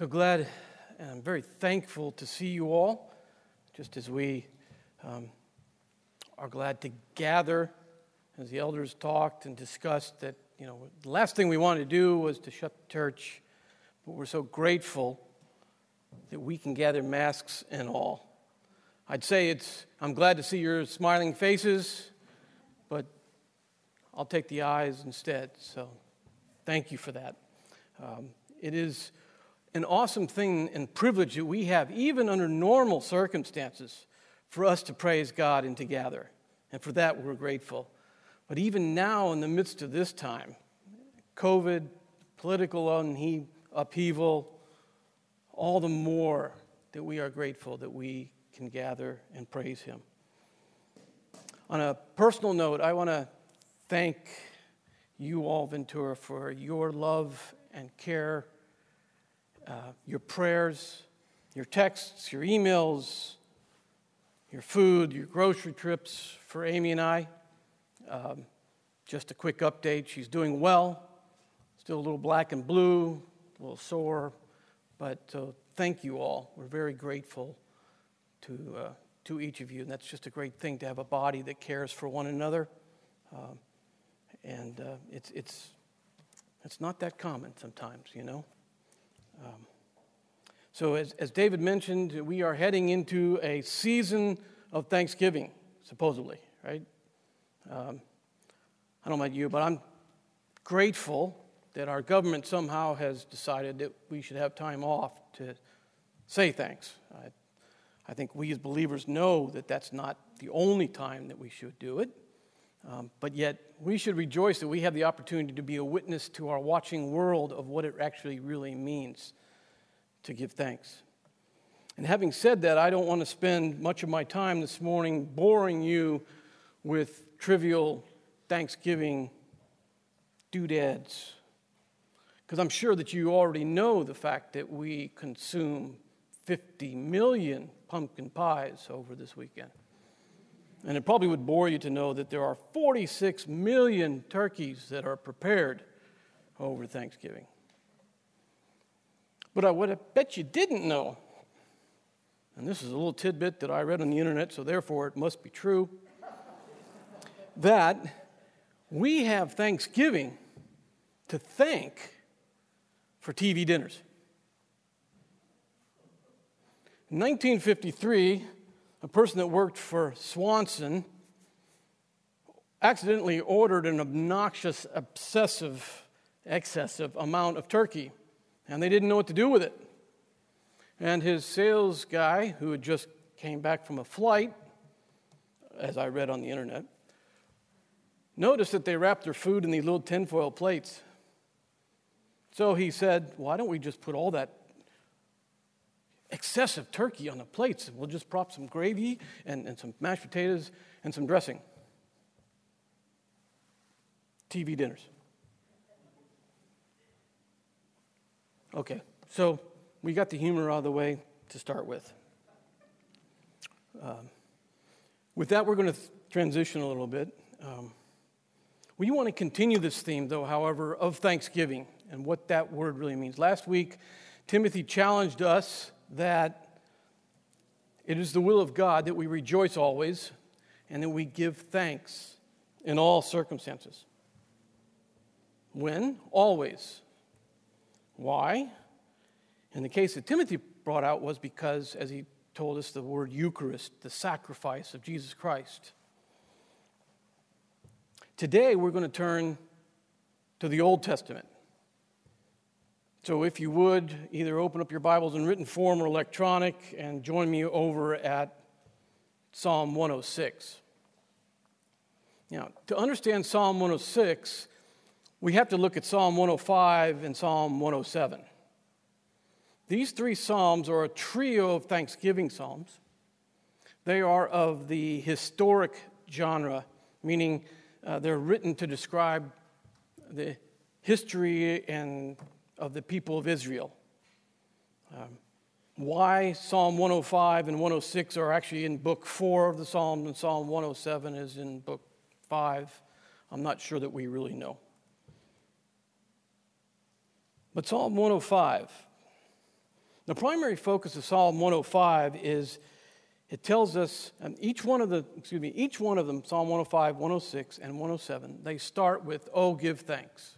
So glad and I'm very thankful to see you all, just as we um, are glad to gather, as the elders talked and discussed that, you know, the last thing we wanted to do was to shut the church, but we're so grateful that we can gather masks and all. I'd say it's, I'm glad to see your smiling faces, but I'll take the eyes instead. So thank you for that. Um, it is an awesome thing and privilege that we have, even under normal circumstances, for us to praise God and to gather. And for that, we're grateful. But even now, in the midst of this time, COVID, political upheaval, all the more that we are grateful that we can gather and praise Him. On a personal note, I want to thank you all, Ventura, for your love and care uh, your prayers, your texts, your emails, your food, your grocery trips for Amy and I. Um, just a quick update she's doing well, still a little black and blue, a little sore, but uh, thank you all. We're very grateful to, uh, to each of you, and that's just a great thing to have a body that cares for one another. Um, and uh, it's, it's, it's not that common sometimes, you know. Um, so, as, as David mentioned, we are heading into a season of Thanksgiving, supposedly, right? Um, I don't know about you, but I'm grateful that our government somehow has decided that we should have time off to say thanks. I, I think we as believers know that that's not the only time that we should do it. Um, but yet, we should rejoice that we have the opportunity to be a witness to our watching world of what it actually really means to give thanks. And having said that, I don't want to spend much of my time this morning boring you with trivial Thanksgiving doodads, because I'm sure that you already know the fact that we consume 50 million pumpkin pies over this weekend. And it probably would bore you to know that there are 46 million turkeys that are prepared over Thanksgiving. But I would have bet you didn't know, and this is a little tidbit that I read on the internet, so therefore it must be true, that we have Thanksgiving to thank for TV dinners. In 1953, a person that worked for Swanson accidentally ordered an obnoxious, obsessive, excessive amount of turkey, and they didn't know what to do with it. And his sales guy, who had just came back from a flight, as I read on the internet, noticed that they wrapped their food in these little tinfoil plates. So he said, Why don't we just put all that excessive turkey on the plates. We'll just prop some gravy and, and some mashed potatoes and some dressing. TV dinners. Okay, so we got the humor out of the way to start with. Um, with that, we're going to transition a little bit. Um, we want to continue this theme, though, however, of Thanksgiving and what that word really means. Last week, Timothy challenged us that it is the will of God that we rejoice always and that we give thanks in all circumstances. When? Always. Why? In the case that Timothy brought out was because, as he told us, the word Eucharist, the sacrifice of Jesus Christ. Today, we're going to turn to the Old Testament. So, if you would, either open up your Bibles in written form or electronic and join me over at Psalm 106. Now, to understand Psalm 106, we have to look at Psalm 105 and Psalm 107. These three Psalms are a trio of thanksgiving Psalms. They are of the historic genre, meaning uh, they're written to describe the history and of the people of Israel. Um, why Psalm 105 and 106 are actually in book four of the Psalms and Psalm 107 is in book five, I'm not sure that we really know. But Psalm 105 The primary focus of Psalm 105 is it tells us um, each one of the excuse me each one of them Psalm 105, 106 and 107 they start with oh give thanks.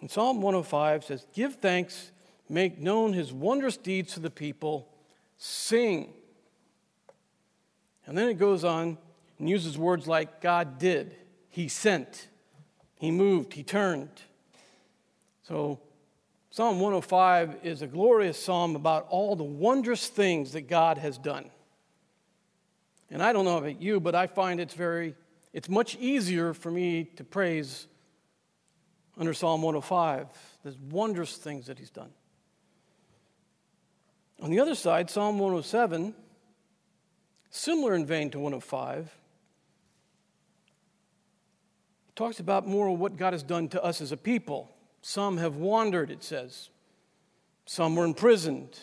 And Psalm 105 says give thanks make known his wondrous deeds to the people sing. And then it goes on and uses words like God did, he sent, he moved, he turned. So Psalm 105 is a glorious psalm about all the wondrous things that God has done. And I don't know about you, but I find it's very, it's much easier for me to praise under Psalm 105. There's wondrous things that he's done. On the other side, Psalm 107, similar in vein to 105, talks about more of what God has done to us as a people. Some have wandered, it says. Some were imprisoned.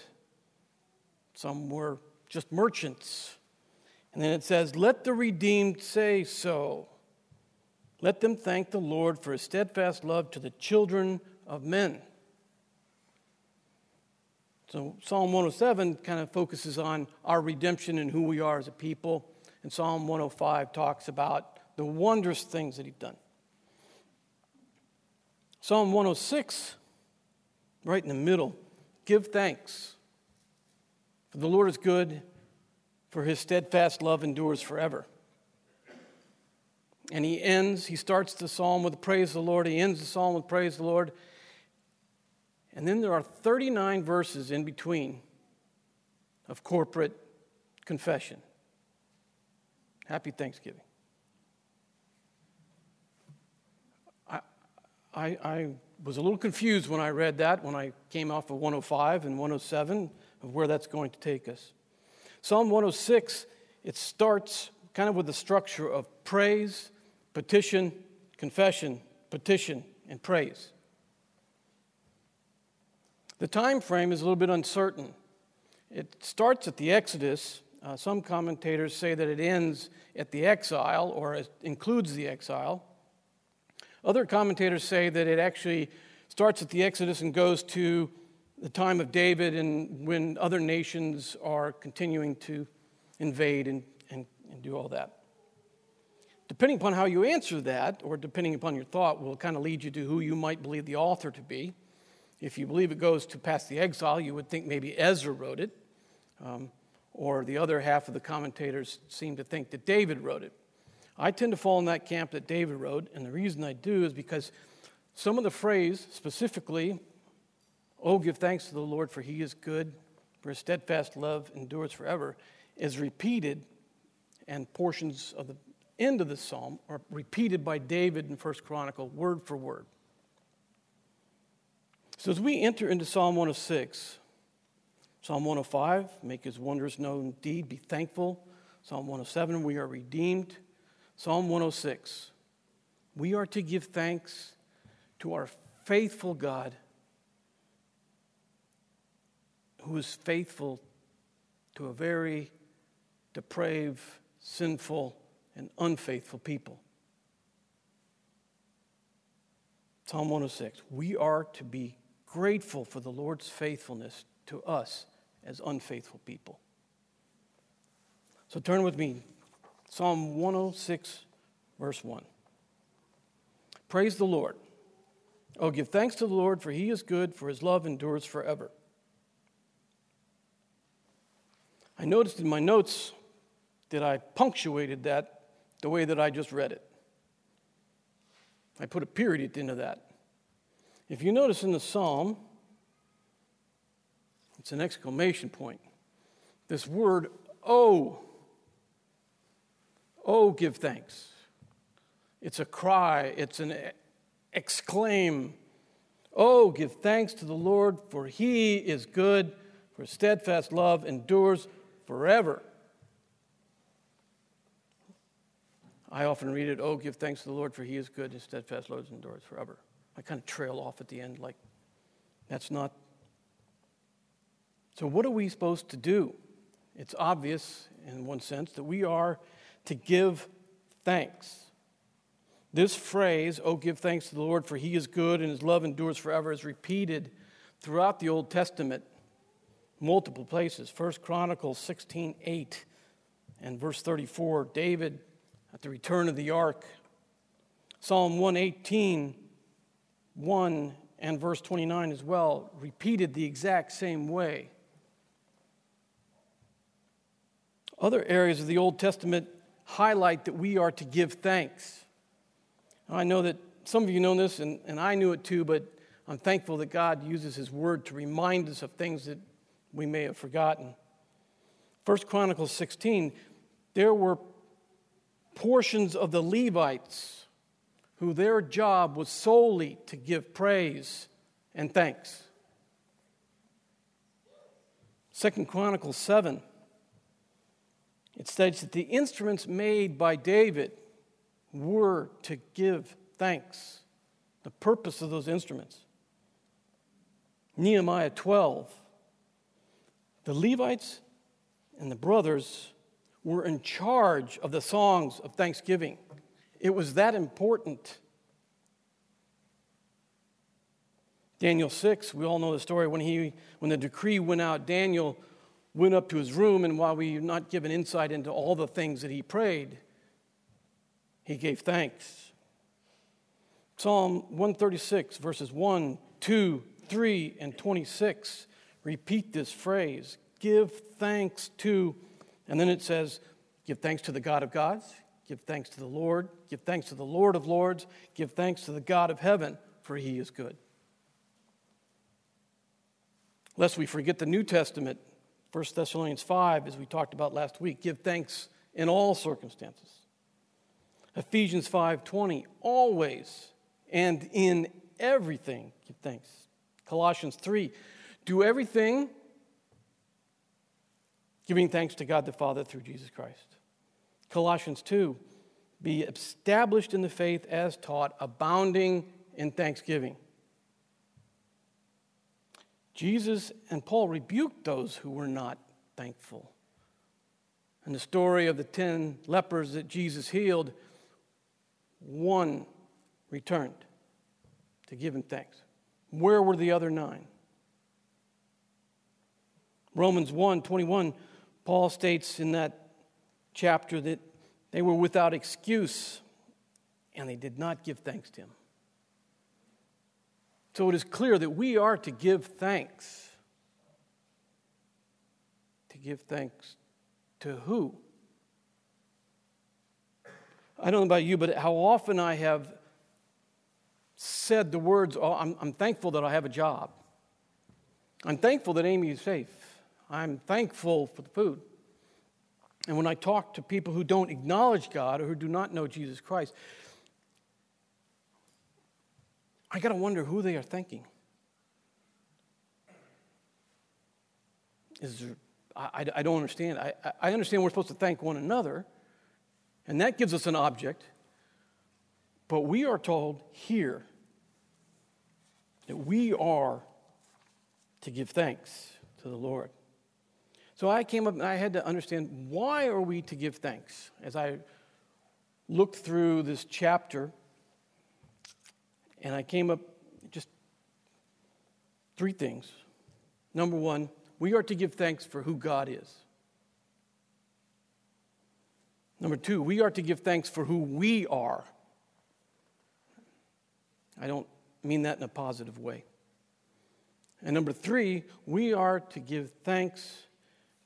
Some were just merchants. And then it says, Let the redeemed say so. Let them thank the Lord for his steadfast love to the children of men. So Psalm 107 kind of focuses on our redemption and who we are as a people. And Psalm 105 talks about the wondrous things that he's done. Psalm 106, right in the middle, give thanks. For the Lord is good, for his steadfast love endures forever. And he ends, he starts the psalm with praise the Lord, he ends the psalm with praise the Lord. And then there are 39 verses in between of corporate confession. Happy Thanksgiving. I, I was a little confused when I read that, when I came off of 105 and 107, of where that's going to take us. Psalm 106, it starts kind of with the structure of praise, petition, confession, petition, and praise. The time frame is a little bit uncertain. It starts at the Exodus. Uh, some commentators say that it ends at the exile or it includes the exile. Other commentators say that it actually starts at the Exodus and goes to the time of David and when other nations are continuing to invade and, and, and do all that. Depending upon how you answer that, or depending upon your thought, will kind of lead you to who you might believe the author to be. If you believe it goes to past the exile, you would think maybe Ezra wrote it, um, or the other half of the commentators seem to think that David wrote it. I tend to fall in that camp that David wrote, and the reason I do is because some of the phrase, specifically, oh, give thanks to the Lord, for he is good, for his steadfast love endures forever, is repeated, and portions of the end of the psalm are repeated by David in First Chronicle, word for word. So as we enter into Psalm 106, Psalm 105, make his wonders known indeed, be thankful. Psalm 107, we are redeemed. Psalm 106 We are to give thanks to our faithful God who is faithful to a very depraved, sinful, and unfaithful people. Psalm 106 We are to be grateful for the Lord's faithfulness to us as unfaithful people. So turn with me Psalm 106, verse 1. Praise the Lord. Oh, give thanks to the Lord, for he is good, for his love endures forever. I noticed in my notes that I punctuated that the way that I just read it. I put a period at the end of that. If you notice in the psalm, it's an exclamation point. This word, oh, Oh, give thanks. It's a cry, it's an exclaim. Oh, give thanks to the Lord, for he is good, for steadfast love endures forever. I often read it, oh, give thanks to the Lord, for he is good, his steadfast love endures forever. I kind of trail off at the end, like, that's not. So, what are we supposed to do? It's obvious, in one sense, that we are to give thanks. This phrase, oh, give thanks to the Lord, for he is good and his love endures forever, is repeated throughout the Old Testament, multiple places. First Chronicles 16 8 and verse 34, David at the return of the ark. Psalm 118, 1 and verse 29 as well, repeated the exact same way. Other areas of the Old Testament highlight that we are to give thanks. I know that some of you know this, and, and I knew it too, but I'm thankful that God uses His Word to remind us of things that we may have forgotten. First Chronicles 16, there were portions of the Levites who their job was solely to give praise and thanks. Second Chronicles 7, it states that the instruments made by David were to give thanks. The purpose of those instruments. Nehemiah 12, the Levites and the brothers were in charge of the songs of thanksgiving. It was that important. Daniel 6, we all know the story. When, he, when the decree went out, Daniel went up to his room, and while we are not given insight into all the things that he prayed, he gave thanks. Psalm 136, verses 1, 2, 3, and 26 repeat this phrase give thanks to, and then it says, give thanks to the God of gods, give thanks to the Lord, give thanks to the Lord of lords, give thanks to the God of heaven, for he is good. Lest we forget the New Testament, 1 Thessalonians 5, as we talked about last week, give thanks in all circumstances. Ephesians 5:20, always and in everything give thanks. Colossians 3, do everything giving thanks to God the Father through Jesus Christ. Colossians 2, be established in the faith as taught, abounding in thanksgiving. Jesus and Paul rebuked those who were not thankful. In the story of the 10 lepers that Jesus healed, one returned to give him thanks. Where were the other nine? Romans 1 21, Paul states in that chapter that they were without excuse and they did not give thanks to him. So it is clear that we are to give thanks. To give thanks to who? I don't know about you, but how often I have said the words, oh, I'm, I'm thankful that I have a job. I'm thankful that Amy is safe. I'm thankful for the food. And when I talk to people who don't acknowledge God or who do not know Jesus Christ, I got to wonder who they are thinking. Is there, I, I, don't understand. I, I understand we're supposed to thank one another, and that gives us an object. But we are told here that we are to give thanks to the Lord. So I came up and I had to understand why are we to give thanks? As I looked through this chapter, and I came up just three things. Number one, we are to give thanks for who God is. Number two, we are to give thanks for who we are. I don't mean that in a positive way. And number three, we are to give thanks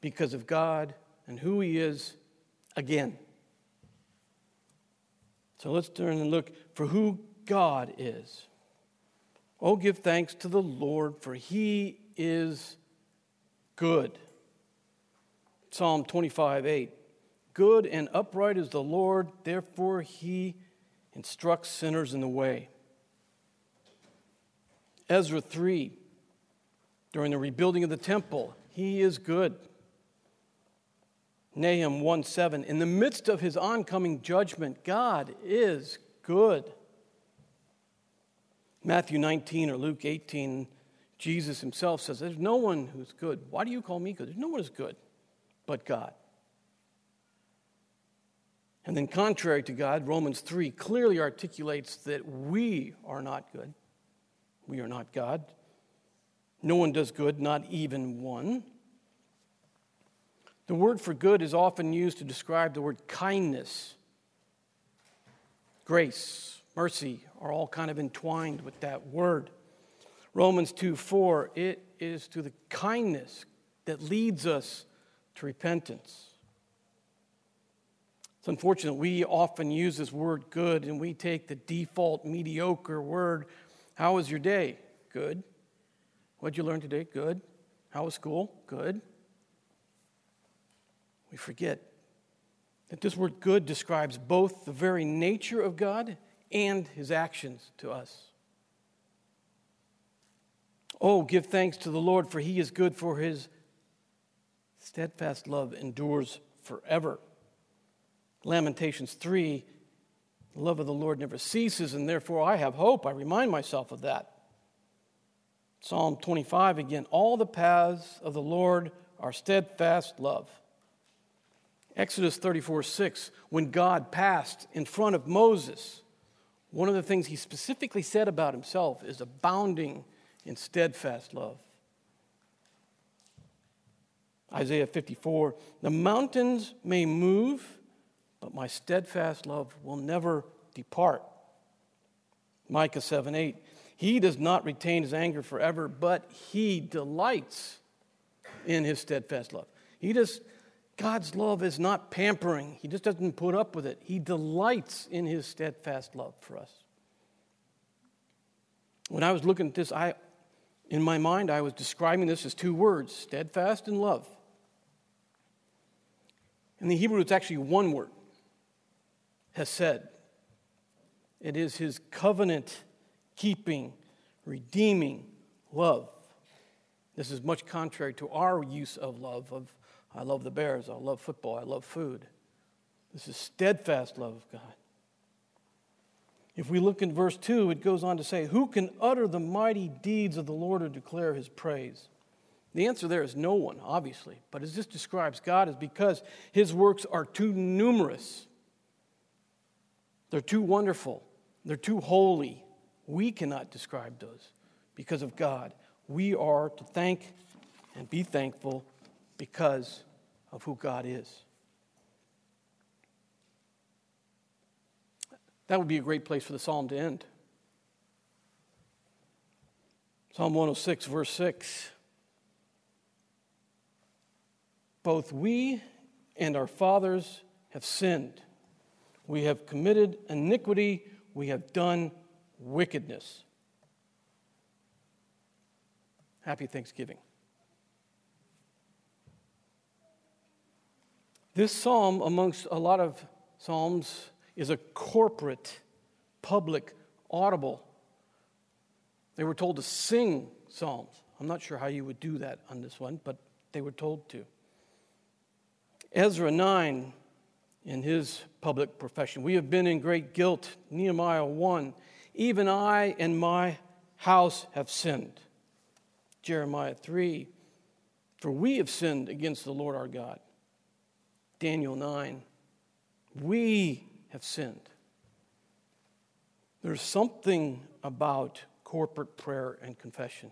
because of God and who He is again. So let's turn and look for who God is. Oh, give thanks to the Lord, for He is good. Psalm 25, 8. Good and upright is the Lord, therefore He instructs sinners in the way. Ezra 3, during the rebuilding of the temple, He is good. Nahum 1 7, in the midst of his oncoming judgment, God is good. Matthew 19 or Luke 18, Jesus himself says, There's no one who's good. Why do you call me good? There's no one who's good but God. And then, contrary to God, Romans 3 clearly articulates that we are not good. We are not God. No one does good, not even one. The word for good is often used to describe the word kindness. Grace, mercy are all kind of entwined with that word. Romans 2 4, it is to the kindness that leads us to repentance. It's unfortunate we often use this word good and we take the default mediocre word. How was your day? Good. What'd you learn today? Good. How was school? Good. We forget that this word good describes both the very nature of God and his actions to us. Oh, give thanks to the Lord, for he is good, for his steadfast love endures forever. Lamentations 3 the love of the Lord never ceases, and therefore I have hope. I remind myself of that. Psalm 25 again all the paths of the Lord are steadfast love. Exodus 34 6, when God passed in front of Moses, one of the things he specifically said about himself is abounding in steadfast love. Isaiah 54, the mountains may move, but my steadfast love will never depart. Micah 7 8, he does not retain his anger forever, but he delights in his steadfast love. He just, God's love is not pampering, he just doesn't put up with it. He delights in his steadfast love for us. When I was looking at this, I, in my mind, I was describing this as two words steadfast and love. In the Hebrew, it's actually one word, hesed. It is his covenant keeping, redeeming love. This is much contrary to our use of love of I love the Bears, I love football, I love food. This is steadfast love of God. If we look in verse 2, it goes on to say, Who can utter the mighty deeds of the Lord or declare his praise? The answer there is no one, obviously. But as this describes God, is because his works are too numerous, they're too wonderful, they're too holy. We cannot describe those because of God. We are to thank and be thankful because of who God is. That would be a great place for the psalm to end. Psalm 106, verse 6. Both we and our fathers have sinned. We have committed iniquity. We have done wickedness. Happy Thanksgiving. This psalm, amongst a lot of psalms, is a corporate, public, audible. They were told to sing psalms. I'm not sure how you would do that on this one, but they were told to. Ezra 9, in his public profession, we have been in great guilt. Nehemiah 1, even I and my house have sinned. Jeremiah 3, for we have sinned against the Lord our God. Daniel 9, we have sinned. There's something about corporate prayer and confession.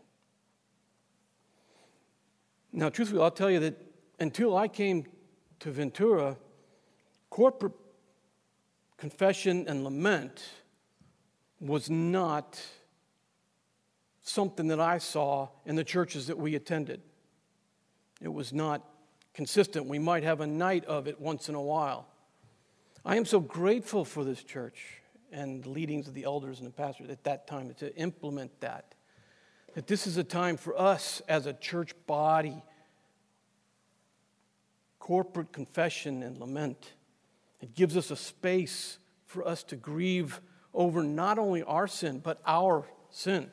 Now, truthfully, I'll tell you that until I came to Ventura, corporate confession and lament was not something that I saw in the churches that we attended. It was not consistent. We might have a night of it once in a while. I am so grateful for this church and the leadings of the elders and the pastors at that time to implement that. That this is a time for us as a church body, corporate confession and lament. It gives us a space for us to grieve over not only our sin, but our sin.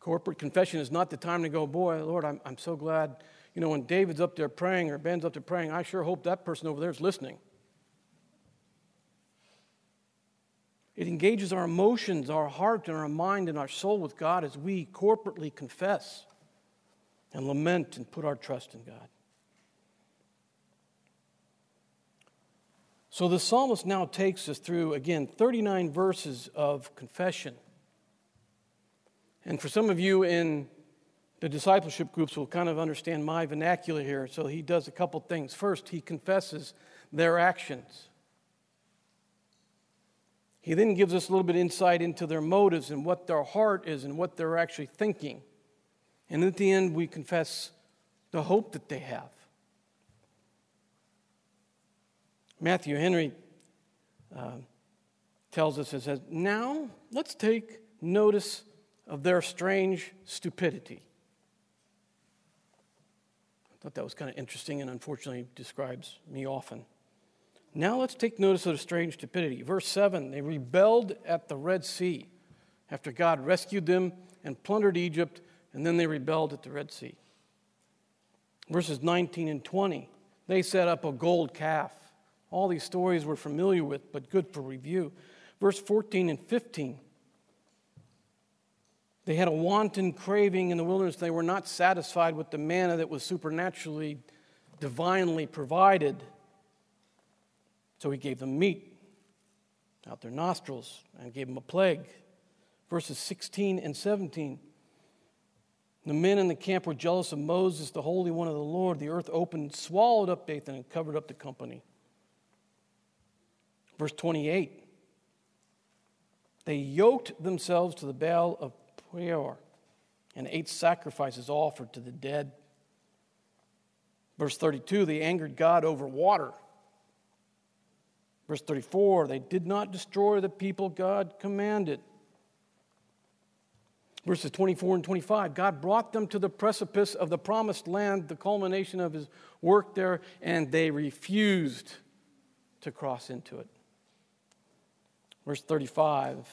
Corporate confession is not the time to go, boy, Lord, I'm, I'm so glad. You know, when David's up there praying or Ben's up there praying, I sure hope that person over there is listening. It engages our emotions, our heart, and our mind and our soul with God as we corporately confess and lament and put our trust in God. So the psalmist now takes us through, again, 39 verses of confession. And for some of you in the discipleship groups will kind of understand my vernacular here. So he does a couple things. First, he confesses their actions. He then gives us a little bit of insight into their motives and what their heart is and what they're actually thinking. And at the end, we confess the hope that they have. Matthew Henry uh, tells us, it says, Now let's take notice of their strange stupidity. Thought that was kind of interesting and unfortunately describes me often. Now let's take notice of the strange stupidity. Verse 7 they rebelled at the Red Sea after God rescued them and plundered Egypt, and then they rebelled at the Red Sea. Verses 19 and 20 they set up a gold calf. All these stories we're familiar with, but good for review. Verse 14 and 15 they had a wanton craving in the wilderness. They were not satisfied with the manna that was supernaturally, divinely provided. So he gave them meat out their nostrils and gave them a plague. Verses 16 and 17. The men in the camp were jealous of Moses, the Holy One of the Lord. The earth opened, swallowed up Dathan, and covered up the company. Verse 28. They yoked themselves to the Baal of Peor and ate sacrifices offered to the dead. Verse 32, they angered God over water. Verse 34, they did not destroy the people God commanded. Verses 24 and 25, God brought them to the precipice of the promised land, the culmination of his work there, and they refused to cross into it. Verse 35,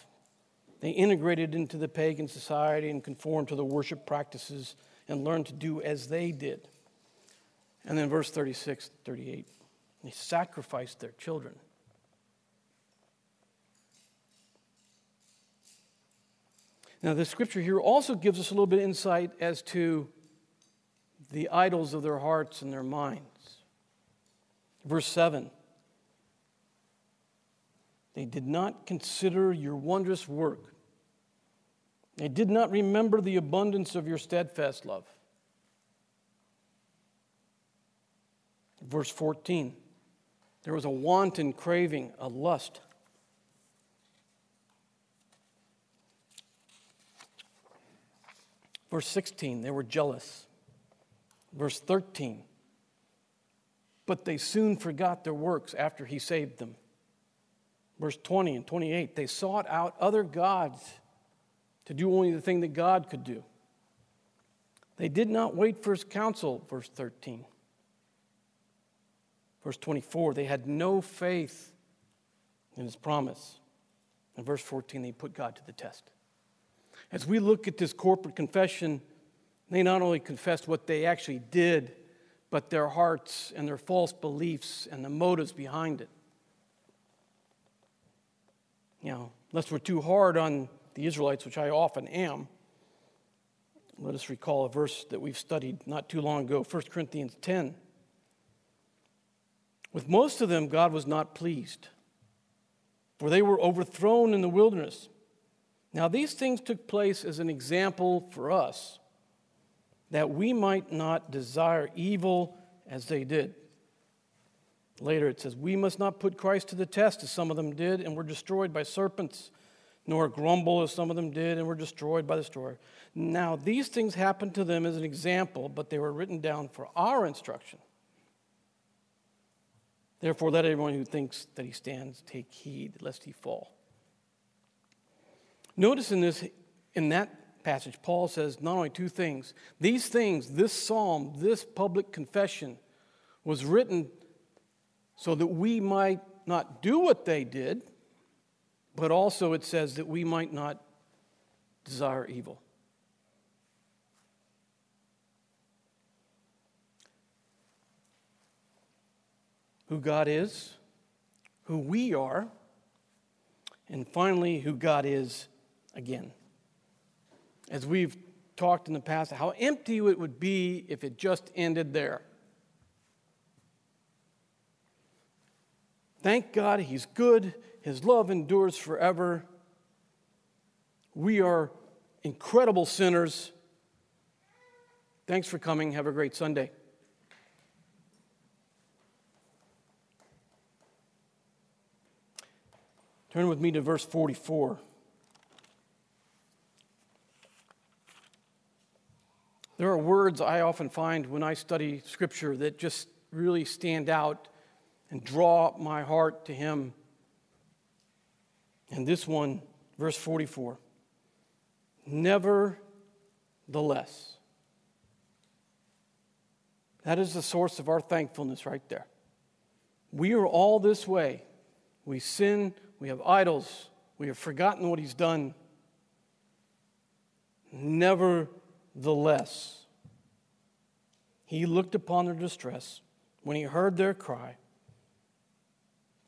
they integrated into the pagan society and conformed to the worship practices and learned to do as they did. And then verse 36, 38, they sacrificed their children. Now, the scripture here also gives us a little bit of insight as to the idols of their hearts and their minds. Verse 7 They did not consider your wondrous work they did not remember the abundance of your steadfast love. Verse 14 there was a wanton craving, a lust. Verse 16, they were jealous. Verse 13, but they soon forgot their works after he saved them. Verse 20 and 28, they sought out other gods to do only the thing that God could do. They did not wait for his counsel, verse 13. Verse 24, they had no faith in his promise. In verse 14, they put God to the test. As we look at this corporate confession, they not only confessed what they actually did, but their hearts and their false beliefs and the motives behind it. You know, unless we're too hard on the Israelites, which I often am, let us recall a verse that we've studied not too long ago, 1 Corinthians 10. With most of them, God was not pleased, for they were overthrown in the wilderness. Now, these things took place as an example for us, that we might not desire evil as they did. Later it says, We must not put Christ to the test as some of them did and were destroyed by serpents nor grumble as some of them did and were destroyed by the destroyer. Now, these things happened to them as an example, but they were written down for our instruction. Therefore, let everyone who thinks that he stands take heed lest he fall. Notice in this, in that passage, Paul says not only two things. These things, this psalm, this public confession, was written so that we might not do what they did, but also it says that we might not desire evil. Who God is, who we are, and finally, who God is again. As we've talked in the past, how empty it would be if it just ended there. Thank God He's good, his love endures forever. We are incredible sinners. Thanks for coming. Have a great Sunday. Turn with me to verse 44. There are words I often find when I study Scripture that just really stand out and draw my heart to Him. And this one, verse 44 Nevertheless. That is the source of our thankfulness right there. We are all this way. We sin, we have idols, we have forgotten what He's done. Nevertheless, He looked upon their distress when He heard their cry.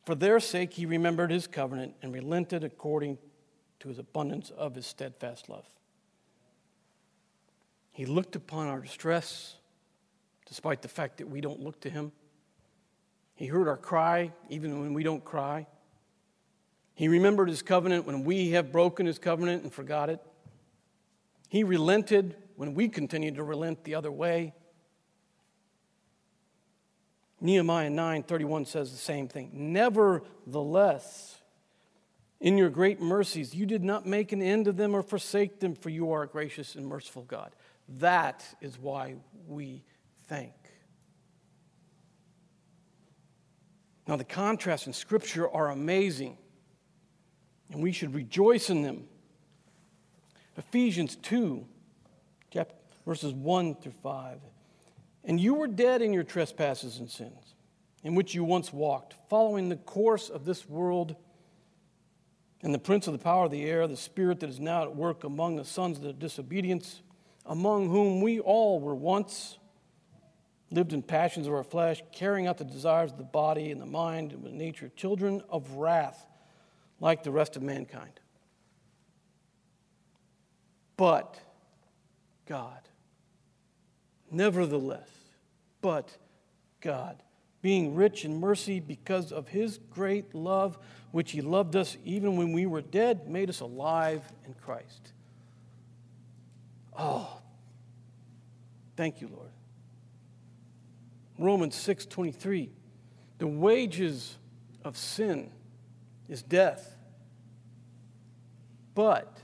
For their sake, He remembered His covenant and relented according to His abundance of His steadfast love. He looked upon our distress despite the fact that we don't look to Him. He heard our cry even when we don't cry. He remembered His covenant when we have broken His covenant and forgot it. He relented when we continue to relent the other way. Nehemiah 9:31 says the same thing. Nevertheless, in your great mercies, you did not make an end of them or forsake them, for you are a gracious and merciful God. That is why we thank. Now, the contrasts in Scripture are amazing, and we should rejoice in them. Ephesians 2, verses 1 through 5. And you were dead in your trespasses and sins, in which you once walked, following the course of this world and the prince of the power of the air, the spirit that is now at work among the sons of the disobedience, among whom we all were once lived in passions of our flesh, carrying out the desires of the body and the mind and the nature, children of wrath, like the rest of mankind. But God, nevertheless, but God, being rich in mercy because of his great love, which he loved us even when we were dead, made us alive in Christ. Oh, thank you, Lord. Romans 6:23 The wages of sin is death. But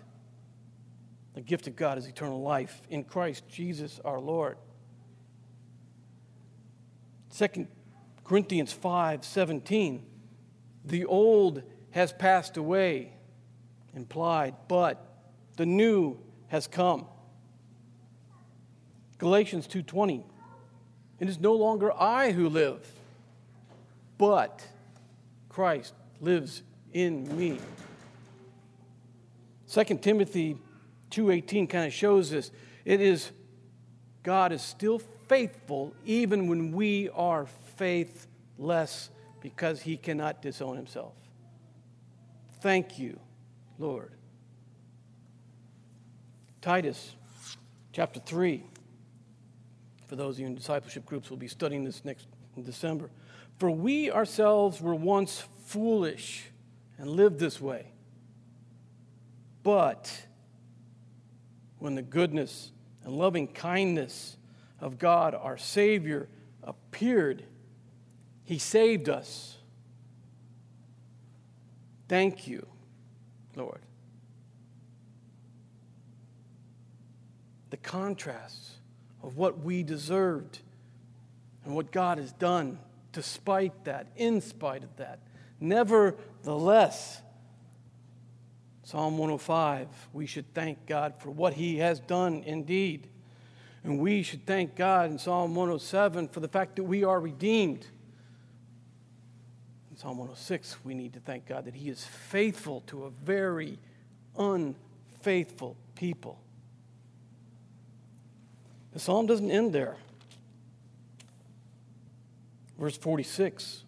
the gift of God is eternal life in Christ Jesus our Lord. 2 Corinthians 5:17 The old has passed away implied but the new has come. Galatians 2:20 it is no longer I who live, but Christ lives in me. 2 Timothy 2:18 kind of shows this. It is God is still faithful even when we are faithless because he cannot disown himself. Thank you, Lord. Titus chapter 3 for those of you in discipleship groups, we'll be studying this next December. For we ourselves were once foolish and lived this way. But when the goodness and loving kindness of God, our Savior, appeared, He saved us. Thank you, Lord. The contrasts of what we deserved and what God has done despite that, in spite of that. Nevertheless, Psalm 105, we should thank God for what He has done indeed. And we should thank God in Psalm 107 for the fact that we are redeemed. In Psalm 106, we need to thank God that He is faithful to a very unfaithful people. The psalm doesn't end there. Verse 46,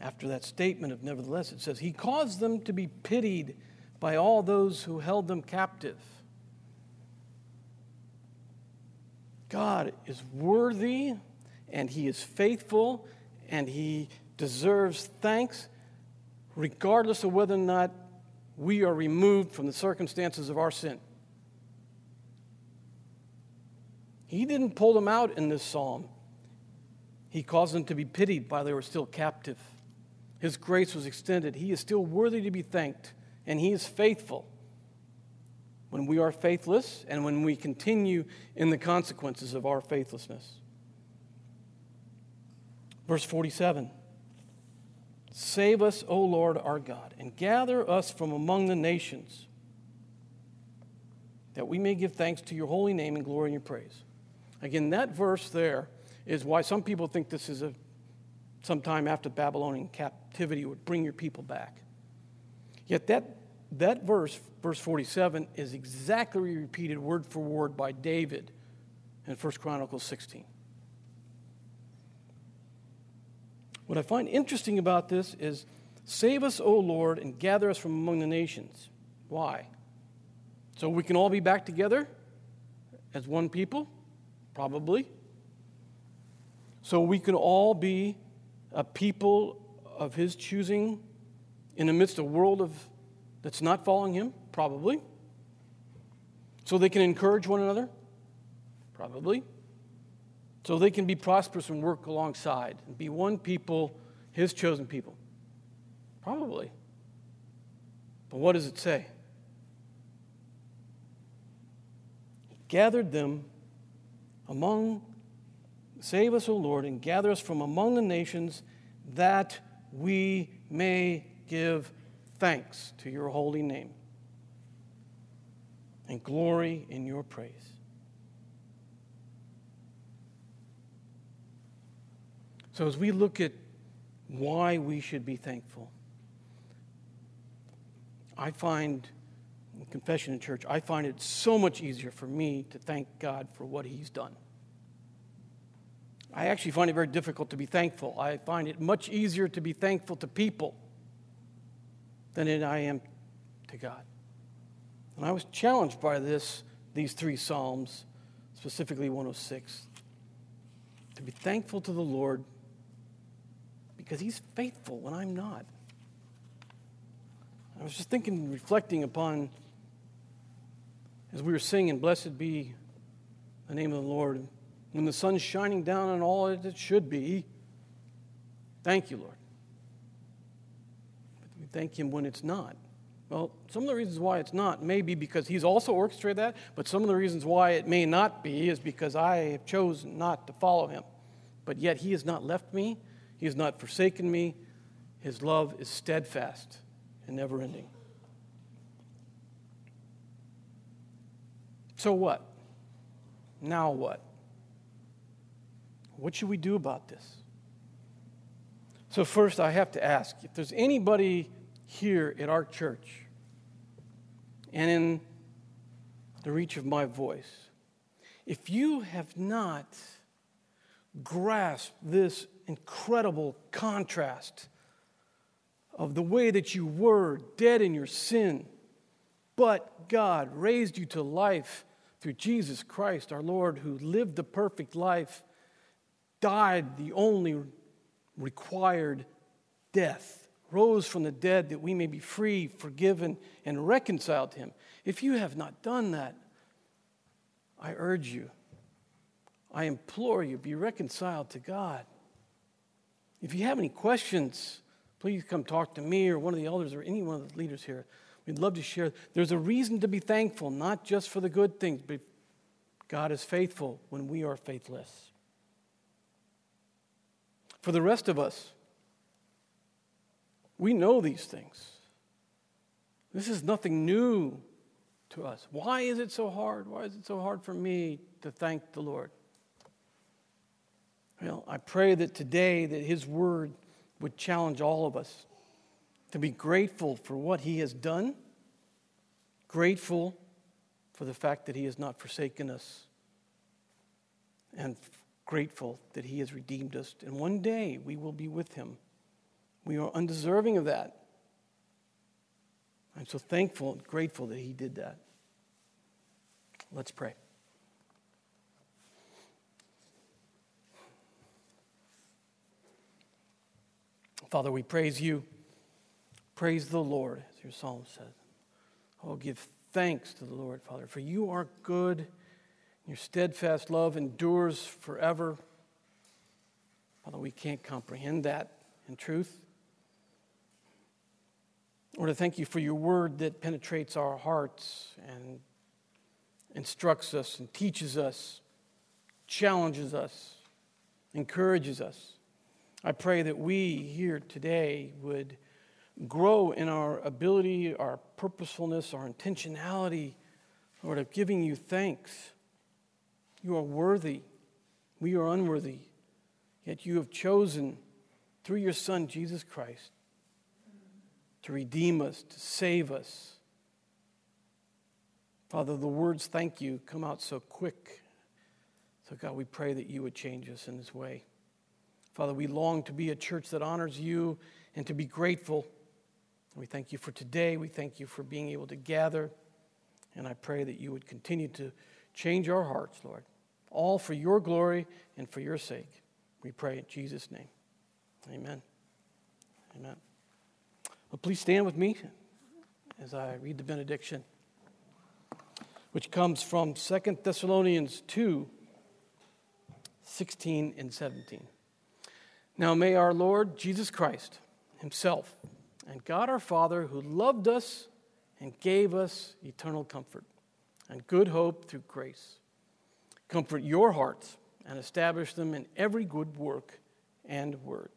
after that statement of nevertheless, it says, He caused them to be pitied by all those who held them captive. God is worthy and He is faithful and He deserves thanks, regardless of whether or not we are removed from the circumstances of our sin. He didn't pull them out in this psalm. He caused them to be pitied while they were still captive. His grace was extended. He is still worthy to be thanked, and He is faithful when we are faithless and when we continue in the consequences of our faithlessness. Verse 47 Save us, O Lord our God, and gather us from among the nations, that we may give thanks to your holy name and glory in your praise. Again, that verse there is why some people think this is a sometime after Babylonian captivity would bring your people back. Yet that, that verse, verse 47, is exactly repeated word for word by David in 1 Chronicles 16. What I find interesting about this is save us, O Lord, and gather us from among the nations. Why? So we can all be back together as one people? Probably. So we can all be a people of his choosing in the midst of a world of, that's not following him? Probably. So they can encourage one another? Probably. So they can be prosperous and work alongside and be one people, his chosen people? Probably. But what does it say? He gathered them among, save us, O Lord, and gather us from among the nations that we may give thanks to your holy name and glory in your praise. So, as we look at why we should be thankful, I find confession in church, I find it so much easier for me to thank God for what He's done. I actually find it very difficult to be thankful. I find it much easier to be thankful to people than I am to God. And I was challenged by this, these three Psalms, specifically 106, to be thankful to the Lord because He's faithful when I'm not. I was just thinking, reflecting upon as we were singing, Blessed be the name of the Lord, when the sun's shining down on all that it should be, thank you, Lord. We thank Him when it's not. Well, some of the reasons why it's not may be because He's also orchestrated that, but some of the reasons why it may not be is because I have chosen not to follow Him. But yet He has not left me, He has not forsaken me. His love is steadfast and never ending. So what? Now what? What should we do about this? So, first, I have to ask if there's anybody here at our church and in the reach of my voice, if you have not grasped this incredible contrast of the way that you were dead in your sin, but God raised you to life through Jesus Christ, our Lord, who lived the perfect life, died the only required death, rose from the dead that we may be free, forgiven, and reconciled to Him. If you have not done that, I urge you, I implore you, be reconciled to God. If you have any questions, please come talk to me or one of the elders or any one of the leaders here. We'd love to share. There's a reason to be thankful, not just for the good things, but God is faithful when we are faithless. For the rest of us, we know these things. This is nothing new to us. Why is it so hard? Why is it so hard for me to thank the Lord? Well, I pray that today that his word would challenge all of us to be grateful for what He has done, grateful for the fact that He has not forsaken us, and grateful that He has redeemed us. And one day we will be with Him. We are undeserving of that. I'm so thankful and grateful that He did that. Let's pray. Father, we praise you. Praise the Lord, as your psalm says. Oh, give thanks to the Lord, Father, for you are good. Your steadfast love endures forever. Father, we can't comprehend that in truth. Lord, I thank you for your word that penetrates our hearts and instructs us and teaches us, challenges us, encourages us. I pray that we here today would grow in our ability, our purposefulness, our intentionality, Lord, of giving you thanks. You are worthy. We are unworthy. Yet you have chosen, through your Son, Jesus Christ, to redeem us, to save us. Father, the words thank you come out so quick. So, God, we pray that you would change us in this way. Father, we long to be a church that honors you and to be grateful. We thank you for today. We thank you for being able to gather. And I pray that you would continue to change our hearts, Lord, all for your glory and for your sake. We pray in Jesus' name. Amen. Amen. Well, please stand with me as I read the benediction, which comes from 2 Thessalonians 2 16 and 17. Now may our Lord Jesus Christ Himself and God our Father, who loved us and gave us eternal comfort and good hope through grace, comfort your hearts and establish them in every good work and word